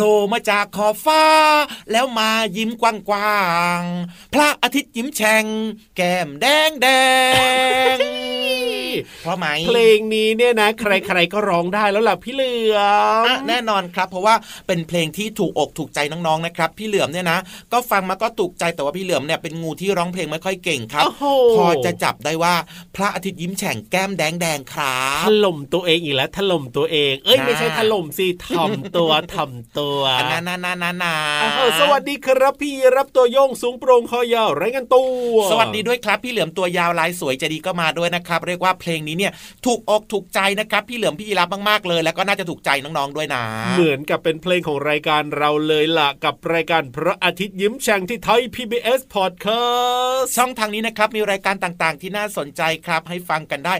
ล่มาจากขอบฟ้า แล้วมายิ้มกว้างๆพระอาทิตย์ยิ้มแฉ่งแก้มแดงแดง เพราะไหมเพลงนี้เนี่ยนะ ใครๆก็ร้องได้แล้วล่ะพี่เหลือมอะแน่นอนครับ เพราะว่าเป็นเพลงที่ถูกอกถูกใจน้องๆนะครับ พี่เหลือมเนี่ยนะ ก็ฟังมาก็ถูกใจแต่ว่าพี่เหลือมเนี่ยเป็นงูที่ร้องเพลงไม่ค่อยเก่งครับโอ้โหพอจะจับได้ว่าพระอาทิตย์ยิ้มแฉ่งแก้มแดงแดงครัถบล่มตัวเองอีกแล้วถล่มตัวเอง เอ้ยนะไม่ใช่ถล่มสิถ่อมตัวถ่อมตัวอันนานานานานาอ้าวสวัสดีครับพี่รับตัวโยงสูงโปร่งคอยาวไร้กันตัว สวัสดีด้วยครับ พี่เหลือมตัวยาวลายสวยใจะดีก็มาด้วยนะครับ เรียกว่าเพลงนี้เนี่ยถูกอกถูกใจนะครับพี่เหลือมพี่ยีรับมากๆเลย แล้วก็น่าจะถูกใจน้องๆด้วยนะ เหมือนกับเป็นเพลงของรายการเราเลยล่ะกับรายการพระอาทิตย์ยิ้มแฉ่งที่ไทย PBS Podcast ช่องทางนี้นะครับมีรายการต่างๆ ที่น่าสนใจครับให้ฟังกันได้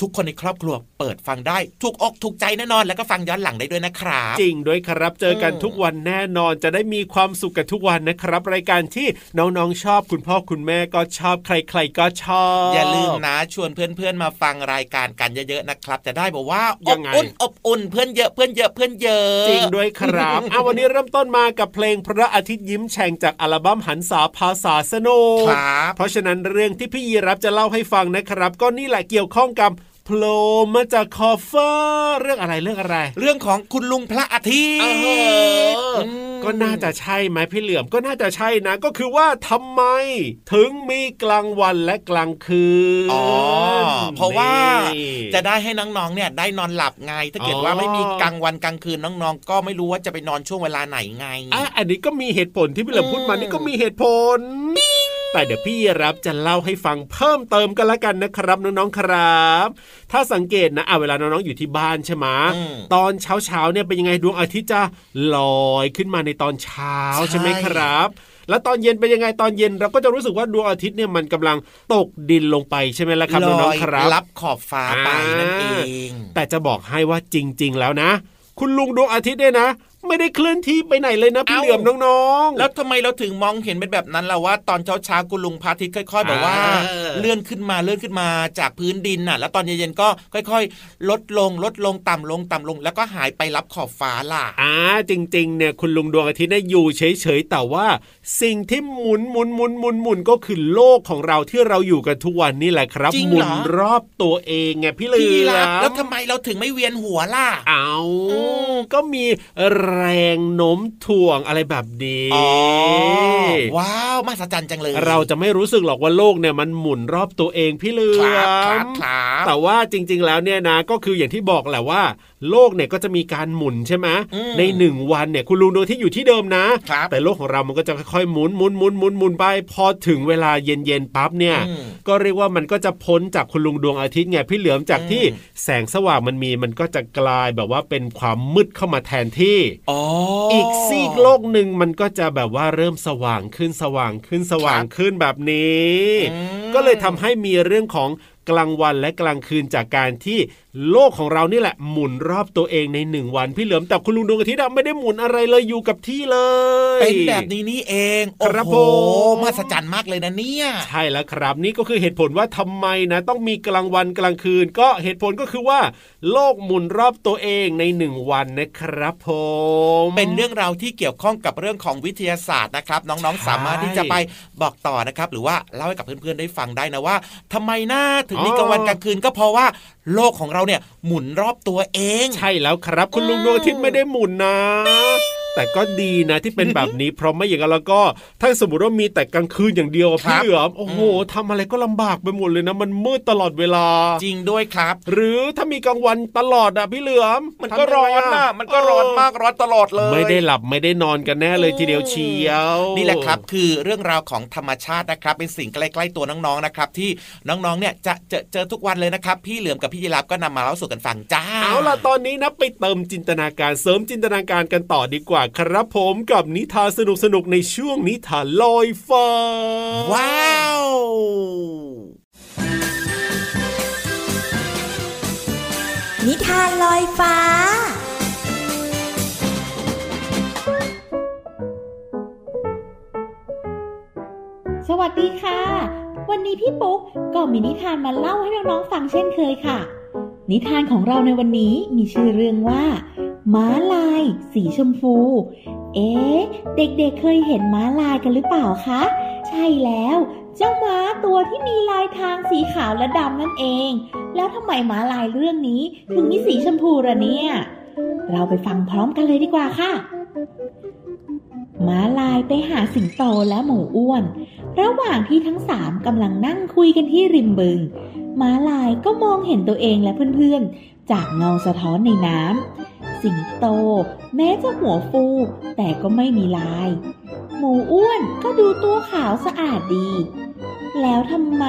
ทุกคนในครอบครัวเปิดฟังได้ถูกอกถูกใจแน่นอน แล้วก็ฟังย้อนหลังได้ด้วยนะครับจริงด้วยครับเจอกันอืมทุกวันแน่นอนจะได้มีความสุขกันทุกวันนะครับ รายการที่น้องๆชอบคุณพ่อคุณแม่ก็ชอบใคร ๆ ก็ชอบ อย่าลืมนะชวนเพื่อนๆมาฟังรายการกันเยอะๆนะครับ จะได้บอกว่าอยับงไงอุ่นอบอุ่นเพื่อนเยอะเพื่อนเยอะเพื่อนเยอะจริงด้วยครับเอาวันนี้เริ่มต้นมากับเพลงพระอาทิตย์ยิ้มแฉ่งจากอัลบั้มหันษาภาษาสนุกครับเพราะฉะนั้นเรื่องที่พี่ยีรับจะเล่าให้ฟังนะครับ ก็นี่แหละเกี่ยวข้องกับ โผล่มาจากคอฟเฟอร์เรื่องอะไรเรื่องอะไร เรื่องของคุณลุงพระอาทิตย์เออมก็น่าจะใช่ไหมพี่เหลือมก็น่าจะใช่นะ ก็คือว่าทำไม ถึงมีกลางวันและกลางคืนอ๋อเพราะว่านี่จะได้ให้น้องๆเนี่ยได้นอนหลับไง ถ้าเกิดว่าอ๋อไม่มีกลางวันกลางคืนน้องๆ ก็ไม่รู้ว่าจะไปนอนช่วงเวลาไหนไงอะอันนี้ก็มีเหตุผลที่พี่เหลือมพูดมาอืมนี่ก็มีเหตุผล แต่เดี๋ยวพี่รับจะเล่าให้ฟังเพิ่มเติมกันละกันนะครับน้องๆครับ ถ้าสังเกตนะอะเวลาน้องๆอยู่ที่บ้านใช่ไหมอืมตอนเช้าๆเนี่ยเป็นยังไงดวงอาทิตย์จะลอยขึ้นมาในตอนเช้าใช่ใช่ไหมครับแล้วตอนเย็นเป็นยังไงตอนเย็นเราก็จะรู้สึกว่าดวงอาทิตย์เนี่ยมันกำลังตกดินลงไปใช่ไหมล่ะครับลน้อองยๆครับรับขอบฟ้าไปนั่นเอง แต่จะบอกให้ว่าจริง ๆ แล้วนะ คุณลุงดวงอาทิตย์เนี่ยนะ ไม่ได้เคลื่อนที่ไปไหนเลยนะพี่เอ้าเหลือมน้องๆ แล้วทำไมเราถึงมองเห็นเป็นแบบนั้นล่ะว่าตอนเช้าเช้าๆคุณลุงพระอาทิตย์ค่อยๆแบบว่าอ่า เลื่อนขึ้นมาเลื่อนขึ้นมาจากพื้นดินน่ะ แล้วตอนเย็นๆก็ค่อย ๆ ลดลงลดลงต่ำลงต่ำลง แล้วก็หายไปรับขอบฟ้าล่ะอ่าจริงๆเนี่ยคุณลุงดวงอาทิตย์เนี่ยอยู่เฉยๆแต่ว่าสิ่งที่หมุนหมุนหมุนหมุนหมุนก็คือโลกของเราที่เราอยู่กันทุกวันนี่แหละครับจริงหมุเหรนอรอบตัวเองไงพี่เหลืพี่อรับมแล้วทำไมเราถึงไม่เวียนหัวล่ะเอาอืมก็มีแรงโน้มถ่วงอะไรแบบนี้อ๋อว้าวมหัศจรรย์จังเลย เราจะไม่รู้สึกหรอกว่าโลกเนี่ยมันหมุนรอบตัวเองพี่เหลืคอรับครัมบครับแต่ว่าจริง ๆ แล้วเนี่ยนะ ก็คืออย่างที่บอกแหละว่าโลกเนี่ยก็จะมีการหมุนใช่ไหมอืมในหนึ่งวันเนี่ยคุณลุงดวงที่อยู่ที่เดิมนะครับแต่โลกของเรามันก็จะค่อยๆหมุนหมุนหมุนหมุนหมุนไป พอถึงเวลาเย็นๆปั๊บเนี่ยอืมก็เรียกว่ามันก็จะพ้นจากคุณลุงดวงอาทิตย์ไงพี่เหลือมจากที่อืมแสงสว่างมันมีมันก็จะกลายแบบว่าเป็นความมืดเข้ามาแทนที่อ๋ออีกซีกโลกหนึ่งมันก็จะแบบว่าเริ่มสว่างขึ้นสว่างขึ้นสว่างขึ้นแบบนี้อืมก็เลยทำให้มีเรื่องของ กลางวันและกลางคืนจากการที่โลกของเรานี่แหละหมุนรอบตัวเองในหนึ่งวันพี่เหลือมแต่คุณลุงดวงอาทิตย์อะไม่ได้หมุนอะไรเลยอยู่กับที่เลยเป็นแบบนี้นี่เองครับโอ้โหผมมหัศจรรย์มากเลยนะเนี่ย ใช่แล้วครับนี่ก็คือเหตุผลว่าทำไมนะ ต้องมีกลางวันกลางคืน ก็เหตุผลก็คือว่า โลกหมุนรอบตัวเองในหนึ่งวันนะครับผมเป็นเรื่องราวที่เกี่ยวข้องกับเรื่องของวิทยาศาสตร์นะครับ น้องใช่ๆสามารถที่จะไปบอกต่อนะครับ หรือว่าเล่าให้กับเพื่อนๆได้ฟังได้นะว่าทำไมหน้าถึงมีกลางวันกลางคืนก็เพราะว่าโลกของเราเนี่ยหมุนรอบตัวเอง ใช่แล้วครับ คุณลุงดวงอาทิตย์ไม่ได้หมุนนะ แต่ก็ดีนะที่เป็นแบบนี้เพราะไม่อย่างนั้นแล้วก็ถ้าสมมติว่ามีแต่กลางคืนอย่างเดียวอะครัพี่บเหลือมโอ้โหทำอะไรก็ลำบากไปหมดเลยนะ มันมืดตลอดเวลา จริงด้วยครับ หรือถ้ามีกลางวันตลอดอะพี่เหลือมมันก็ร้อนนะมันก็ร้อนมากร้อนตลอดเลย ไม่ได้หลับไม่ได้นอนกันแน่เลยทีเดียวเชียว นี่แหละครับ คือเรื่องราวของธรรมชาตินะครับ เป็นสิ่งใกล้ๆตัวน้องๆนะครับ ที่น้องๆเนี่ยจะเจอเจอทุกวันเลยนะครับพี่เหลือมกับพี่ยีรับก็นำมาเล่าสู่กันฟังจ้าเอาล่ะตอนนี้นะไปเติมจินตนาการเสริมจินตนาการกันต่อดีกว่าครับผมกับนิทานสนุกๆในช่วงนิทานลอยฟ้า ว้าว นิทานลอยฟ้าสวัสดีค่ะ วันนี้พี่ปุ๊กก็มีนิทานมาเล่าให้น้องๆฟังเช่นเคยค่ะ นิทานของเราในวันนี้มีชื่อเรื่องว่า ม้าลาย สีชมพู เอ๊ะ เด็กๆเเคยเห็นม้าลายกันหรือเปล่าคะ ใช่แล้ว เจ้าม้าตัวที่มีลายทางสีขาวและดำนั่นเอง แล้วทำไมม้าลายเรื่องนี้ ถึงมีสีชมพูระเนี่ย เราไปฟังพร้อมกันเลยดีกว่าค่ะม้าลายไปหาสิงโตและหมูอ้วน ระหว่างที่ทั้งสามกำลังนั่งคุยกันที่ริมบึง ม้าลายก็มองเห็นตัวเองและเพื่อนๆ จากเงาสะท้อนในน้ำ สิงโต แม้จะหัวฟู แต่ก็ไม่มีลาย หมูอ้วนก็ดูตัวขาวสะอาดดี แล้วทำไม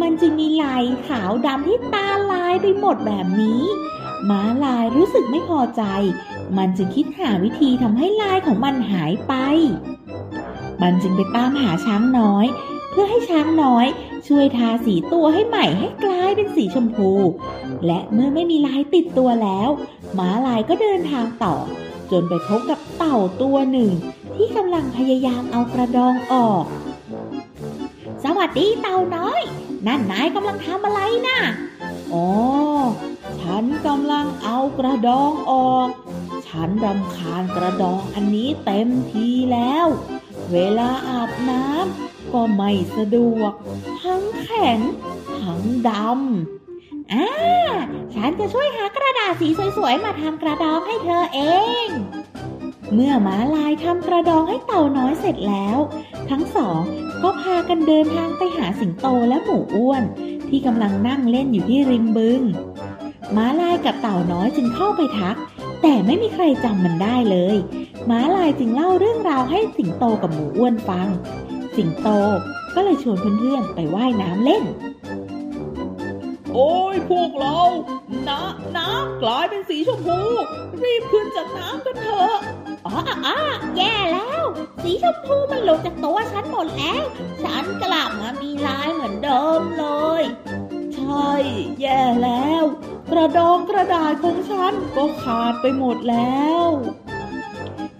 มันจึงมีลายขาวดำที่ตาลายไปหมดแบบนี้ ม้าลายรู้สึกไม่พอใจ มันจึงคิดหาวิธีทำให้ลายของมันหายไป มันจึงไปตามหาช้างน้อย พื่อให้ช้างน้อย ช่วยทาสีตัวให้ใหม่ให้กลายเป็นสีชมพู และเมื่อไม่มีลายติดตัวแล้วม้าลายก็เดินทางต่อ จนไปพบกับเต่าตัวหนึ่ง ที่กำลังพยายามเอากระดองออก สวัสดีเต่าน้อย นั่นนายกำลังทำอะไรนะ่ะอ๋อ ฉันกำลังเอากระดองออก ฉันรำคาญกระดองอันนี้เต็มทีแล้ว เวลาอาบน้ำ ก็ไม่สะดวก ทั้งแข็ง ทั้งดำอ่าฉันจะช่วยหากระดาษสีสวยๆ มาทำกระดองให้เธอเอง เมื่อม้าลายทำกระดองให้เต่าน้อยเสร็จแล้ว ทั้งสองก็พากันเดินทางไปหาสิงโตและหมูอ้วน ที่กำลังนั่งเล่นอยู่ที่ริมบึง ม้าลายกับเต่าน้อยจึงเข้าไปทัก แต่ไม่มีใครจำมันได้เลย ม้าลายจึงเล่าเรื่องราวให้สิงโตกับหมูอ้วนฟัง สิงโตก็เลยชวนเพื่อนๆไปว่ายน้ำเล่น โอ้ยพวกเรา น้ำน้ำกลายเป็นสีชมพู รีบขึ้นจากน้ำกันเถอะอ๋ออ๋อแย่แล้ว สีชมพูมันหลุดจากตัวฉันหมดแล้ว ฉันกลับมามีลายเหมือนเดิมเลย ใช่ แย่แล้ว กระดองกระดาษของฉันก็ขาดไปหมดแล้ว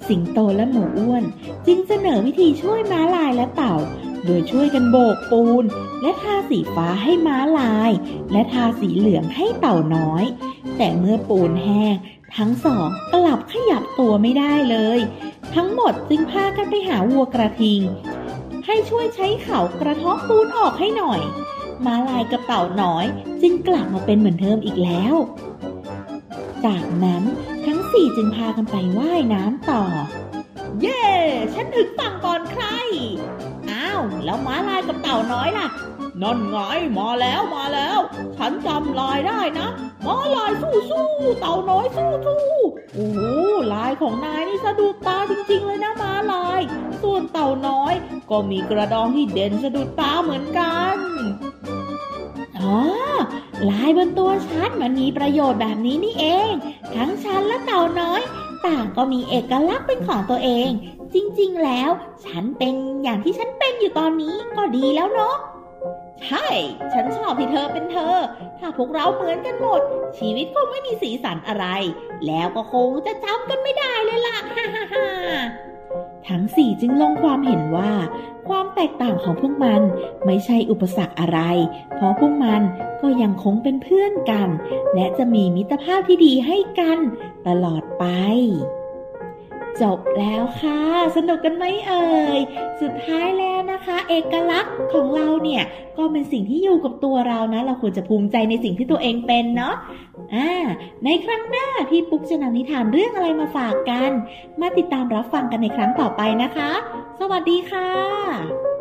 สิงโตและหมูอ้วน จึงเสนอวิธีช่วยม้าลายและเต่า โดยช่วยกันโบกปูน และทาสีฟ้าให้ม้าลาย และทาสีเหลืองให้เต่าน้อย แต่เมื่อปูนแห้งทั้งสองกลับขยับตัวไม่ได้เลย ทั้งหมดจึงพากันไปหาวัวกระทิง ให้ช่วยใช้เขากระทาะปูนออกให้หน่อย ม้าลายกับเต่าน้อย จึงกลับมาเป็นเหมือนเดิมอีกแล้ว จากนั้น สี่จึงพากันไปว่ายน้ำต่อ เย้ฉันถึงฝั่งก่อนใคร อ้าว แล้วม้าลายกับเต่าน้อยล่ะนั่นไงมาแล้วมาแล้ว ฉันจำลายได้นะม้าลายสู้สู้เต่าน้อยสู้สู้โอ้โหลายของนายนี่สะดุดตาจริงๆเลยนะม้าลาย ส่วนเต่าน้อย ก็มีกระดองที่เด่นสะดุดตาเหมือนกัน อ๋อลายบนตัวฉันมันมีประโยชน์แบบนี้นี่เอง ทั้งฉันและเต่าน้อย ต่างก็มีเอกลักษณ์เป็นของตัวเอง จริงๆแล้ว ฉันเป็นอย่างที่ฉันเป็นอยู่ตอนนี้ก็ดีแล้วเนาะใช่ ฉันชอบที่เธอเป็นเธอ ถ้าพวกเราเหมือนกันหมด ชีวิตคงไม่มีสีสันอะไร แล้วก็คงจะจำกันไม่ได้เลยล่ะฮ่าฮ่าฮ่า ทั้งสี่จึงลงความเห็นว่า ความแตกต่างของพวกมันไม่ใช่อุปสรรคอะไร เพราะพวกมันก็ยังคงเป็นเพื่อนกัน และจะมีมิตรภาพที่ดีให้กัน ตลอดไป จบแล้วค่ะ สนุกกันไหมเอ่ย สุดท้ายแล้วนะคะ เอกลักษณ์ของเราเนี่ย ก็เป็นสิ่งที่อยู่กับตัวเรานะ เราควรจะภูมิใจในสิ่งที่ตัวเองเป็นเนาะอ่าในครั้งหน้าพี่ปุ๊กจะนำนิทานเรื่องอะไรมาฝากกัน มาติดตามรับฟังกันในครั้งต่อไปนะคะ สวัสดีค่ะ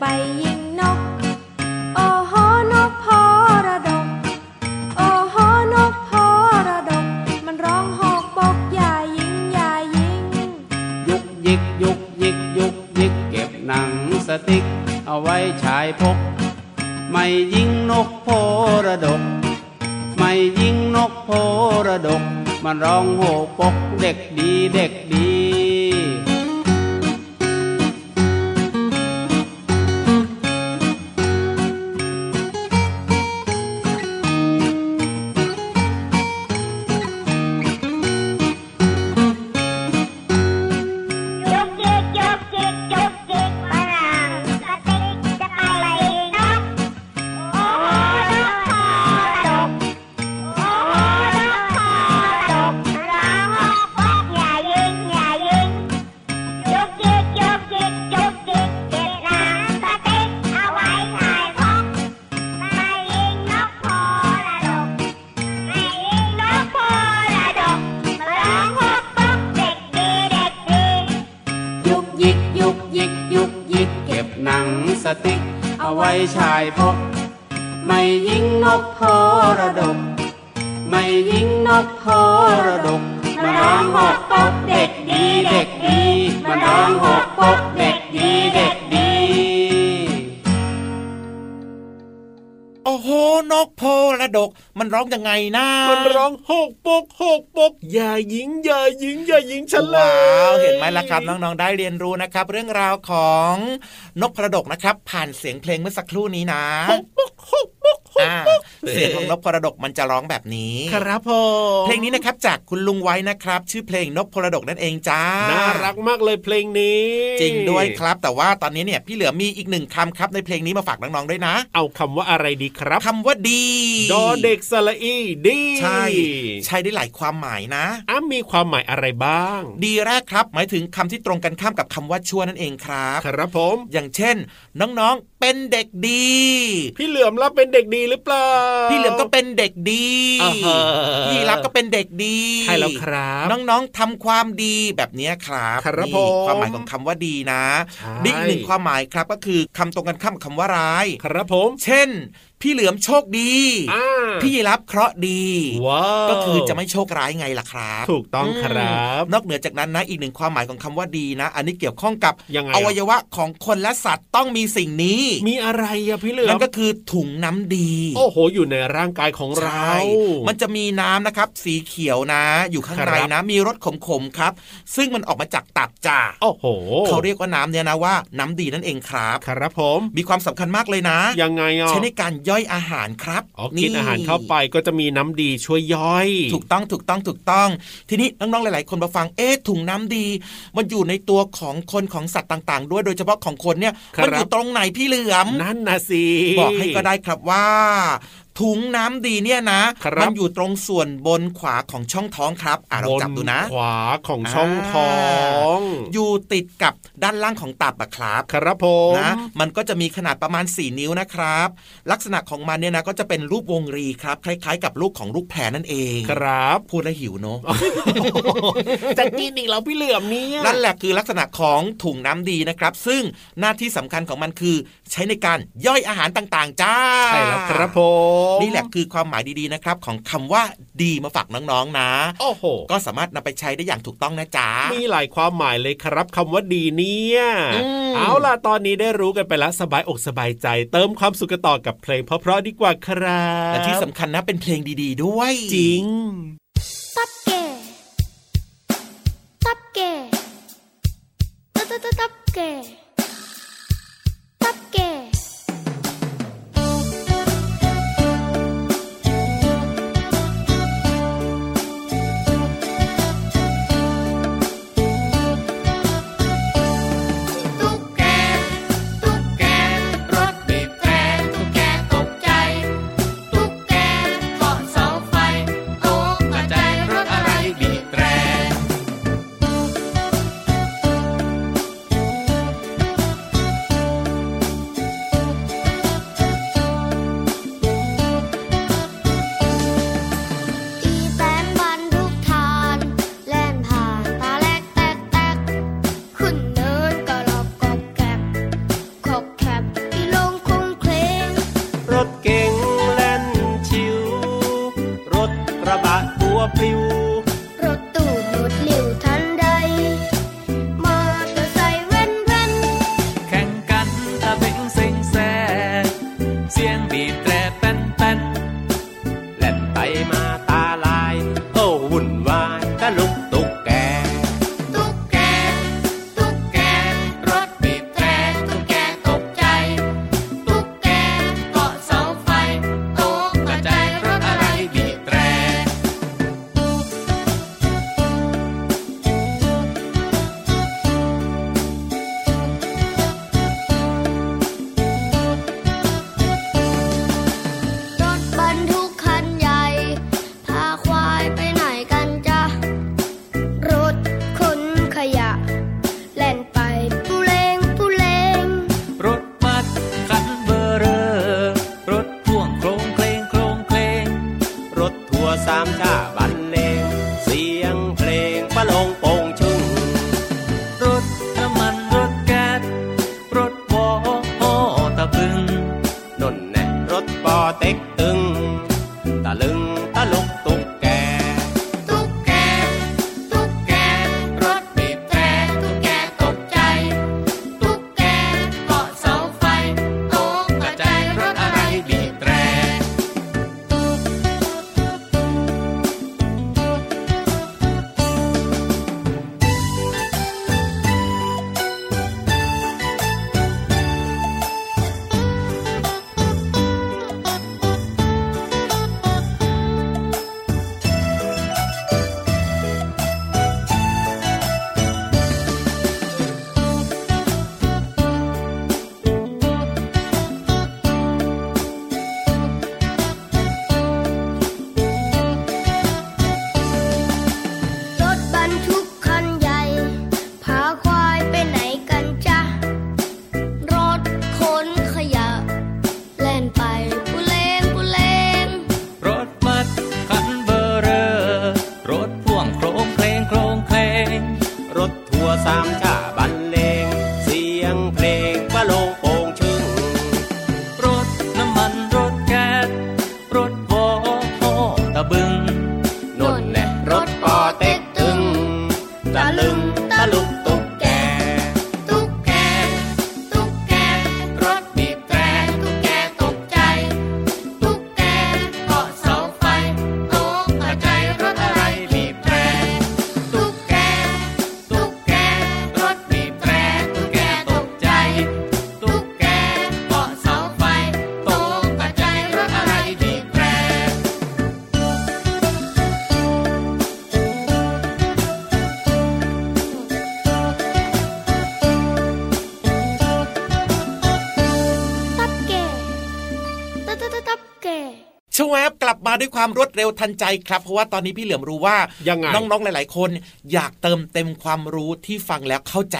ไปยิงนก โอ้โหนกพอระดก โอ้โหนกพอระดก มันร้องหอกบอกอย่ายิงอย่ายิง ยุกยิกยุกยิกยุกยิกเก็บหนังสติ๊ก เอาไว้ฉายพก ไม่ยิงนกโพระดก ไม่ยิงนกโพระดก มันร้องโห ร้องยังไงนะมันร้องหกปกหกปกอย่ายิงอย่ายิงอย่ายิงฉันเลยว้าวเห็นไหมล่ะครับน้องๆได้เรียนรู้นะครับ เรื่องราวของนกพระดกนะครับ ผ่านเสียงเพลงเมื่อสักครู่นี้นะหกปกหกปกหกอ่าปก เสียงของนกพระดกมันจะร้องแบบนี้ ครับผมเพลงนี้นะครับจากคุณลุงไว้นะครับ ชื่อเพลงนกพระดกนั่นเองจ้าน่ารักมากเลยเพลงนี้ จริงด้วยครับ แต่ว่าตอนนี้เนี่ยพี่เหลือมีอีกหนึ่งคำครับในเพลงนี้มาฝากน้องๆด้วยนะ เอาคำว่าอะไรดีครับคำว่าดีดอเด็กสระอีดีใช่ใช้ได้หลายความหมายนะอ้ามีความหมายอะไรบ้าง ดีแรกครับ หมายถึงคำที่ตรงกันข้ามกับคำว่าชั่วนั่นเองครับ ครับผม อย่างเช่น น้องๆ เป็นเด็กดี พี่เหลือมรับเป็นเด็กดีหรือเปล่า พี่เหลือมก็เป็นเด็กดีอ่าฮะพี่รับก็เป็นเด็กดีใช่แล้วครับ น้องๆทำความดีแบบเนี้ยครับครับนี่ผมความหมายของคำว่าดีนะใช่ดีอีกหนึ่งความหมายครับก็คือคำตรงกันข้ามกับคำว่าร้าย ครับผม เช่น พี่เหลือมโชคดีอ่าพี่ยีรับเคราะห์ดีว้าวก็คือจะไม่โชคร้ายไงล่ะครับ ถูกต้องครับมนอกเหนือจากนั้นนะอีกหนึ่งความหมายของคำว่าดีนะ อันนี้เกี่ยวข้องกับยังไงออะวัยวะของคนและสัตว์ต้องมีสิ่งนี้ มีอะไรอะพี่เหลือนั่มนก็คือถุงน้ำดี โอ้โห อยู่ในร่างกายของเราใช่มันจะมีน้ำนะครับ สีเขียวนะ อยู่ข้างในครับนะ มีรสขมๆครับ ซึ่งมันออกมาจากตับจ่าโอ้โหเขาเรียกว่าน้ำเนี่ยนะว่า น้ำดีนั่นเองครับ ครับผม มีความสำคัญมากเลยนะ ยังไงอะใช้ในการย่อยอาหารครับอ๋อกินอาหารเข้าไปก็จะมีน้ำดีช่วยย่อย ถูกต้องถูกต้องถูกต้อง ทีนี้น้องๆหลาย ๆ คนมาฟังเอ๊ะถุงน้ำดี มันอยู่ในตัวของคนของสัตว์ต่าง ๆ ด้วยโดยเฉพาะของคนเนี่ยครับมันอยู่ตรงไหนพี่เหลือมนั่นนะสิบอกให้ก็ได้ครับว่า ถุงน้ำดีเนี่ยนะครับมันอยู่ตรงส่วนบนขวาของช่องท้องครับ อะเราจับดูนะ ขวาของช่องท้อง อยู่ติดกับด้านล่างของตับอะครับ ครับผมนะ มันก็จะมีขนาดประมาณ 4 นิ้วนะครับ ลักษณะของมันเนี่ยนะก็จะเป็นรูปวงรีครับ คล้าย ๆ กับลูกของลูกแพรนั่นเอง ครับ พูดแล้วหิวเนอะจะกินอีกแล้วพี่เหลือมเนี่ยนั่นแหละคือลักษณะของถุงน้ำดีนะครับ ซึ่งหน้าที่สำคัญของมันคือ ใช้ในการย่อยอาหารต่างๆ จ้า ใช่แล้วครับผมนี่แหละคือความหมายดีๆนะครับของคำว่าดีมาฝากน้องๆนะโอ้โหก็สามารถนำไปใช้ได้อย่างถูกต้องนะจ๊ะมีหลายความหมายเลยครับคำว่าดีเนี่ยอืมเอาล่ะตอนนี้ได้รู้กันไปแล้วสบายอกสบายใจ เติมความสุขกันต่อกับเพลงเพราะๆดีกว่าครับและที่สำคัญนะเป็นเพลงดีๆด้วย จริงตับแก่ตับแก่ตับตับตับตับแก่ ทั ความรวดเร็วทันใจครับ เพราะว่าตอนนี้พี่เหลือมรู้ว่ายังไงน้องๆหลาย ๆ คน อยากเติมเต็มความรู้ที่ฟังแล้วเข้าใจ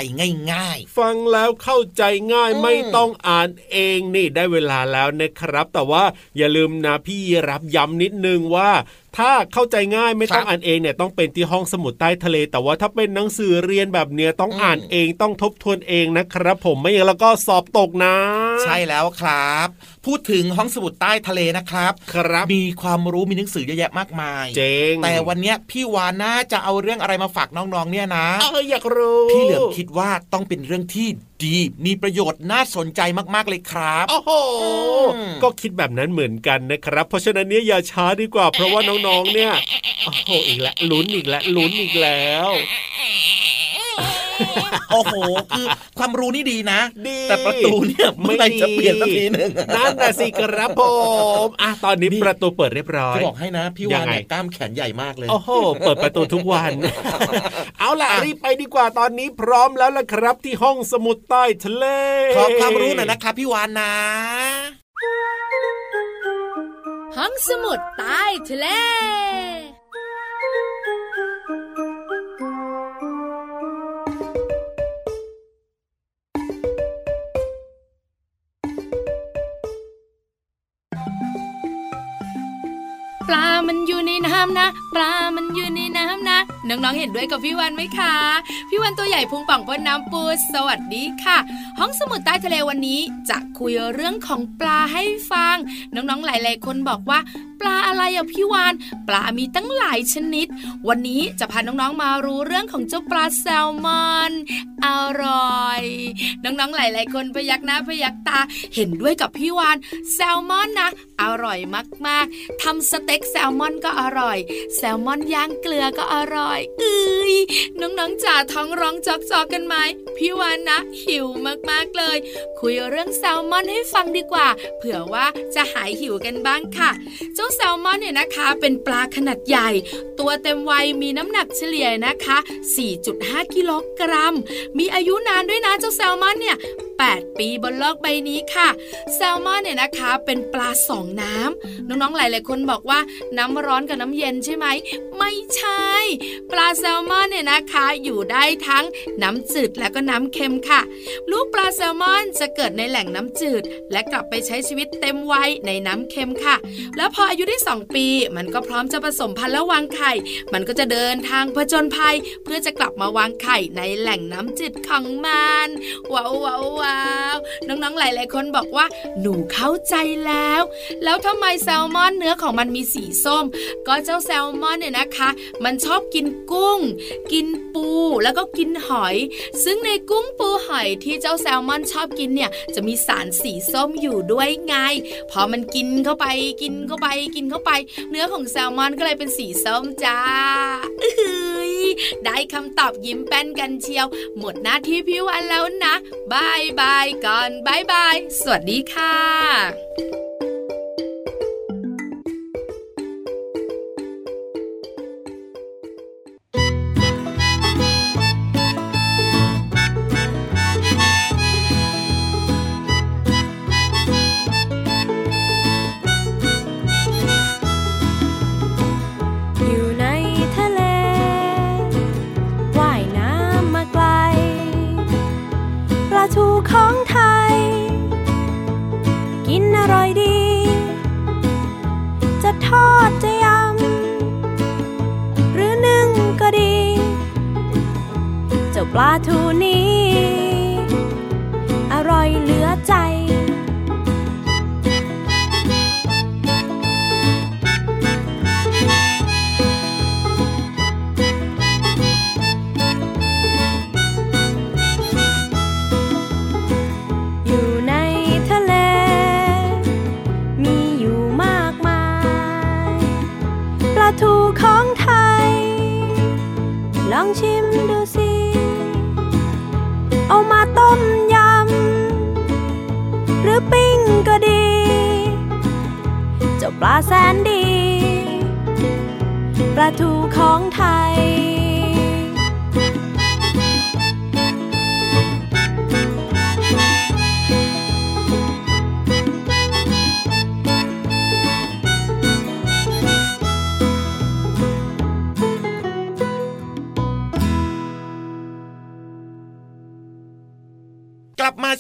ง่ายฟังแล้วเข้าใจง่ายอืมไม่ต้องอ่านเองนี่ได้เวลาแล้วนะครับ แต่ว่าอย่าลืมนะพี่รับย้ำนิดนึงว่าถ้าเข้าใจง่ายไม่ต้องอ่านเองเนี่ยต้องเป็นที่ห้องสมุดใต้ทะเล แต่ว่าถ้าเป็นหนังสือเรียนแบบเนี้ยต้องอ่านเองต้องทบทวนเองนะครับ ผมไม่อย่างแล้วก็สอบตกนะๆ ใช่แล้วครับ พูดถึงห้องสมุดใต้ทะเลนะครับ ครับ มีความรู้มีหนังสือเยอะแยะมากมาย เจ๋ง แต่วันเนี้ยพี่วานน่าจะเอาเรื่องอะไรมาฝากน้องๆเนี่ยนะ เอออยากรู้ พี่เหลือมคิดว่าต้องเป็นเรื่องที่ดีมีประโยชน์น่าสนใจมากๆเลยครับ โอ้โหอืมก็คิดแบบนั้นเหมือนกันนะครับ เพราะฉะนั้นเนี่ยอย่าช้าดีกว่า เพราะว่าน้องๆเนี่ย โอ้โห อีกแล้วลุ้นอีกแล้วลุ้นอีกแล้ว โอ้โห คือความรู้นี่ดีนะ ดีแต่ประตูเนี่ยเมื่อไหรจะเปลี่ยนสักทีหนึ่งนั่นน่ะสิครับผมอะตอนนี้ประตูเปิดเรียบร้อยจะบอกให้นะ พี่วานยังไงเนี่ยกล้ามแขนใหญ่มากเลย โอ้โห เปิดประตูทุกวัน เอาล่ะรีบไปดีกว่าตอนนี้พร้อมแล้วล่ะครับ ที่ห้องสมุดใต้ทะเล ขอความรู้หน่อยนะครับพี่วานนะ ห้องสมุดใต้ทะเลปล น้องๆเห็นด้วยกับพี่วันไหมคะ พี่วันตัวใหญ่พุงป่องพ้นน้ำปูสวัสดีค่ะ ห้องสมุดใต้ทะเลวันนี้จะคุยเรื่องของปลาให้ฟัง น้องๆหลาย ๆ คนบอกว่า ปลาอะไรอะพี่วานปลามีตั้งหลายชนิด วันนี้จะพาน้องๆมารู้เรื่องของเจ้าปลาแซลมอนอร่อย น้องๆหลาย ๆ คนพยักหน้าพยักตาเห็นด้วยกับพี่วานแซลมอนนะ อร่อยมากๆทำสเต็กแซลมอนก็อร่อย แซลมอนย่างเกลือก็อร่อยเอ้ยน้องๆจ๋าท้องร้องจอกๆกันไหม พี่วานนะหิวมากๆเลย คุยเรื่องแซลมอนให้ฟังดีกว่า เผื่อว่าจะหายหิวกันบ้างค่ะ เจ้าแซลมอนเนี่ยนะคะ เป็นปลาขนาดใหญ่ ตัวเต็มวัยมีน้ำหนักเฉลี่ยนะคะ 4.5 กิโลกรัม มีอายุนานด้วยนะเจ้าแซลมอนเนี่ย8 ปีบนโลกใบนี้ค่ะ แซลมอนเนี่ยนะคะเป็นปลาสองน้ำน้องๆหลายๆคนบอกว่าน้ำร้อนกับน้ำเย็นใช่ไหม ไม่ใช่ ปลาแซลมอนเนี่ยนะคะ อยู่ได้ทั้งน้ำจืดและก็น้ำเค็มค่ะ ลูกปลาแซลมอนจะเกิดในแหล่งน้ำจืด และกลับไปใช้ชีวิตเต็มวัยในน้ำเค็มค่ะ แล้วพออายุได้ 2 ปี มันก็พร้อมจะผสมพันธุ์และวางไข่ มันก็จะเดินทางผจญภัย เพื่อจะกลับมาวางไข่ในแหล่งน้ำจืดของมันว้าวว้าวว้าวน้องๆหลาย ๆ คนบอกว่า หนูเข้าใจแล้ว แล้วทำไมแซลมอนเนื้อของมันมีสีส้ม ก็เจ้าแซลมอนเนี่ยนะคะ มันชอบกินกุ้ง กินปูแล้วก็กินหอย ซึ่งในกุ้งปูหอยที่เจ้าแซลมอนชอบกินเนี่ยจะมีสารสีส้มอยู่ด้วยไง พอมันกินเข้าไปกินเข้าไปกินเข้าไป เนื้อของแซลมอนก็เลยเป็นสีส้มจ้าอื้อหือได้คำตอบยิ้มแป้นกันเชียว หมดหน้าที่พี่วันแล้วนะบายบายก่อนบายบาย สวัสดีค่ะ ของไทย กินอร่อยดี จะทอดจะยำ หรือนึ่งก็ดี เจ้าปลาทูนี้ ปลาแสนดี ปลาทูของไทย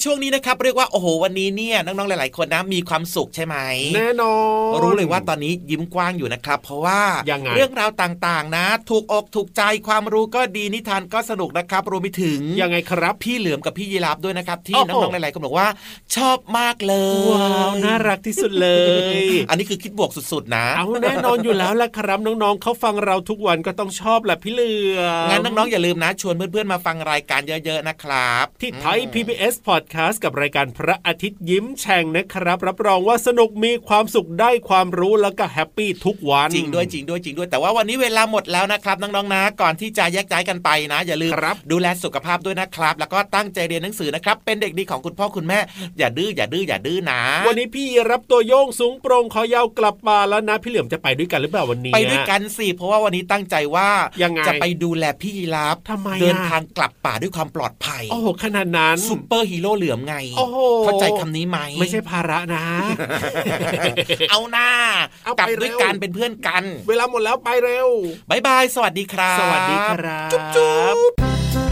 ช่วงนี้นะครับเรียกว่าโอ้โหวันนี้เนี่ยน้องๆหลาย ๆ คนนะมีความสุขใช่ไหมแน่นอนรู้เลยว่าตอนนี้ยิ้มกว้างอยู่นะครับ เพราะว่ายังไงเรื่องราวต่างๆ นะ ถูกอกถูกใจความรู้ก็ดีนิทานก็สนุกนะครับรวมไปถึงยังไงครับพี่เหลือมกับพี่ยีราฟด้วยนะครับที่โอ้โหน้องๆหลายๆคนบอกว่าชอบมากเลยว้าวน่ารักที่สุดเลย อันนี้คือคิดบวกสุดๆนะเอาแน่นอนอยู่แล้วละครับน้องๆเขาฟังเราทุกวันก็ต้องชอบแหละพี่เหลือมงั้นน้องๆอย่าลืมนะ ชวนเพื่อนๆมาฟังรายการเยอะ ๆนะครับ ที่ไทย PBS Podcast กับรายการพระอาทิตย์ยิ้มแฉ่งนะครับ รับรองว่าสนุกมีความสุขได้ความรู้แล้วก็แฮปปี้ทุกวันจริงด้วยจริงด้วยจริงด้วยแต่ว่าวันนี้เวลาหมดแล้วนะครับน้องๆนะก่อนที่จะแยกย้ายกันไปนะ อย่าลืมครับดูแลสุขภาพด้วยนะครับ แล้วก็ตั้งใจเรียนหนังสือนะครับ เป็นเด็กดีของคุณพ่อคุณแม่ อย่าดื้ออย่าดื้ออย่าดื้อนะ วันนี้พี่รับตัวโยงสูงโปร่งคอยาวกลับมาแล้วนะ พี่เหลือมจะไปด้วยกันหรือเปล่าวันนี้ไปด้วยกันสิเพราะว่าวันนี้ตั้งใจว่ายังไงจะไปดูแลพี่ยีราฟทำไมอะเดินทางกลับป่าด้วยความปลอดภัยโอ้โหขนาดนั้นซูเปอร์ฮีโร่เหลือมไงโอ้โหเข้าใจคำนี้ไหมไม่ใช่ภาระนะ เอาหน้าเอากลับไปเร็วด้วยกันเป็นเพื่อนกัน เวลาหมดแล้วไปเร็วบายบาย สวัสดีครับ สวัสดีครับ จุ๊บ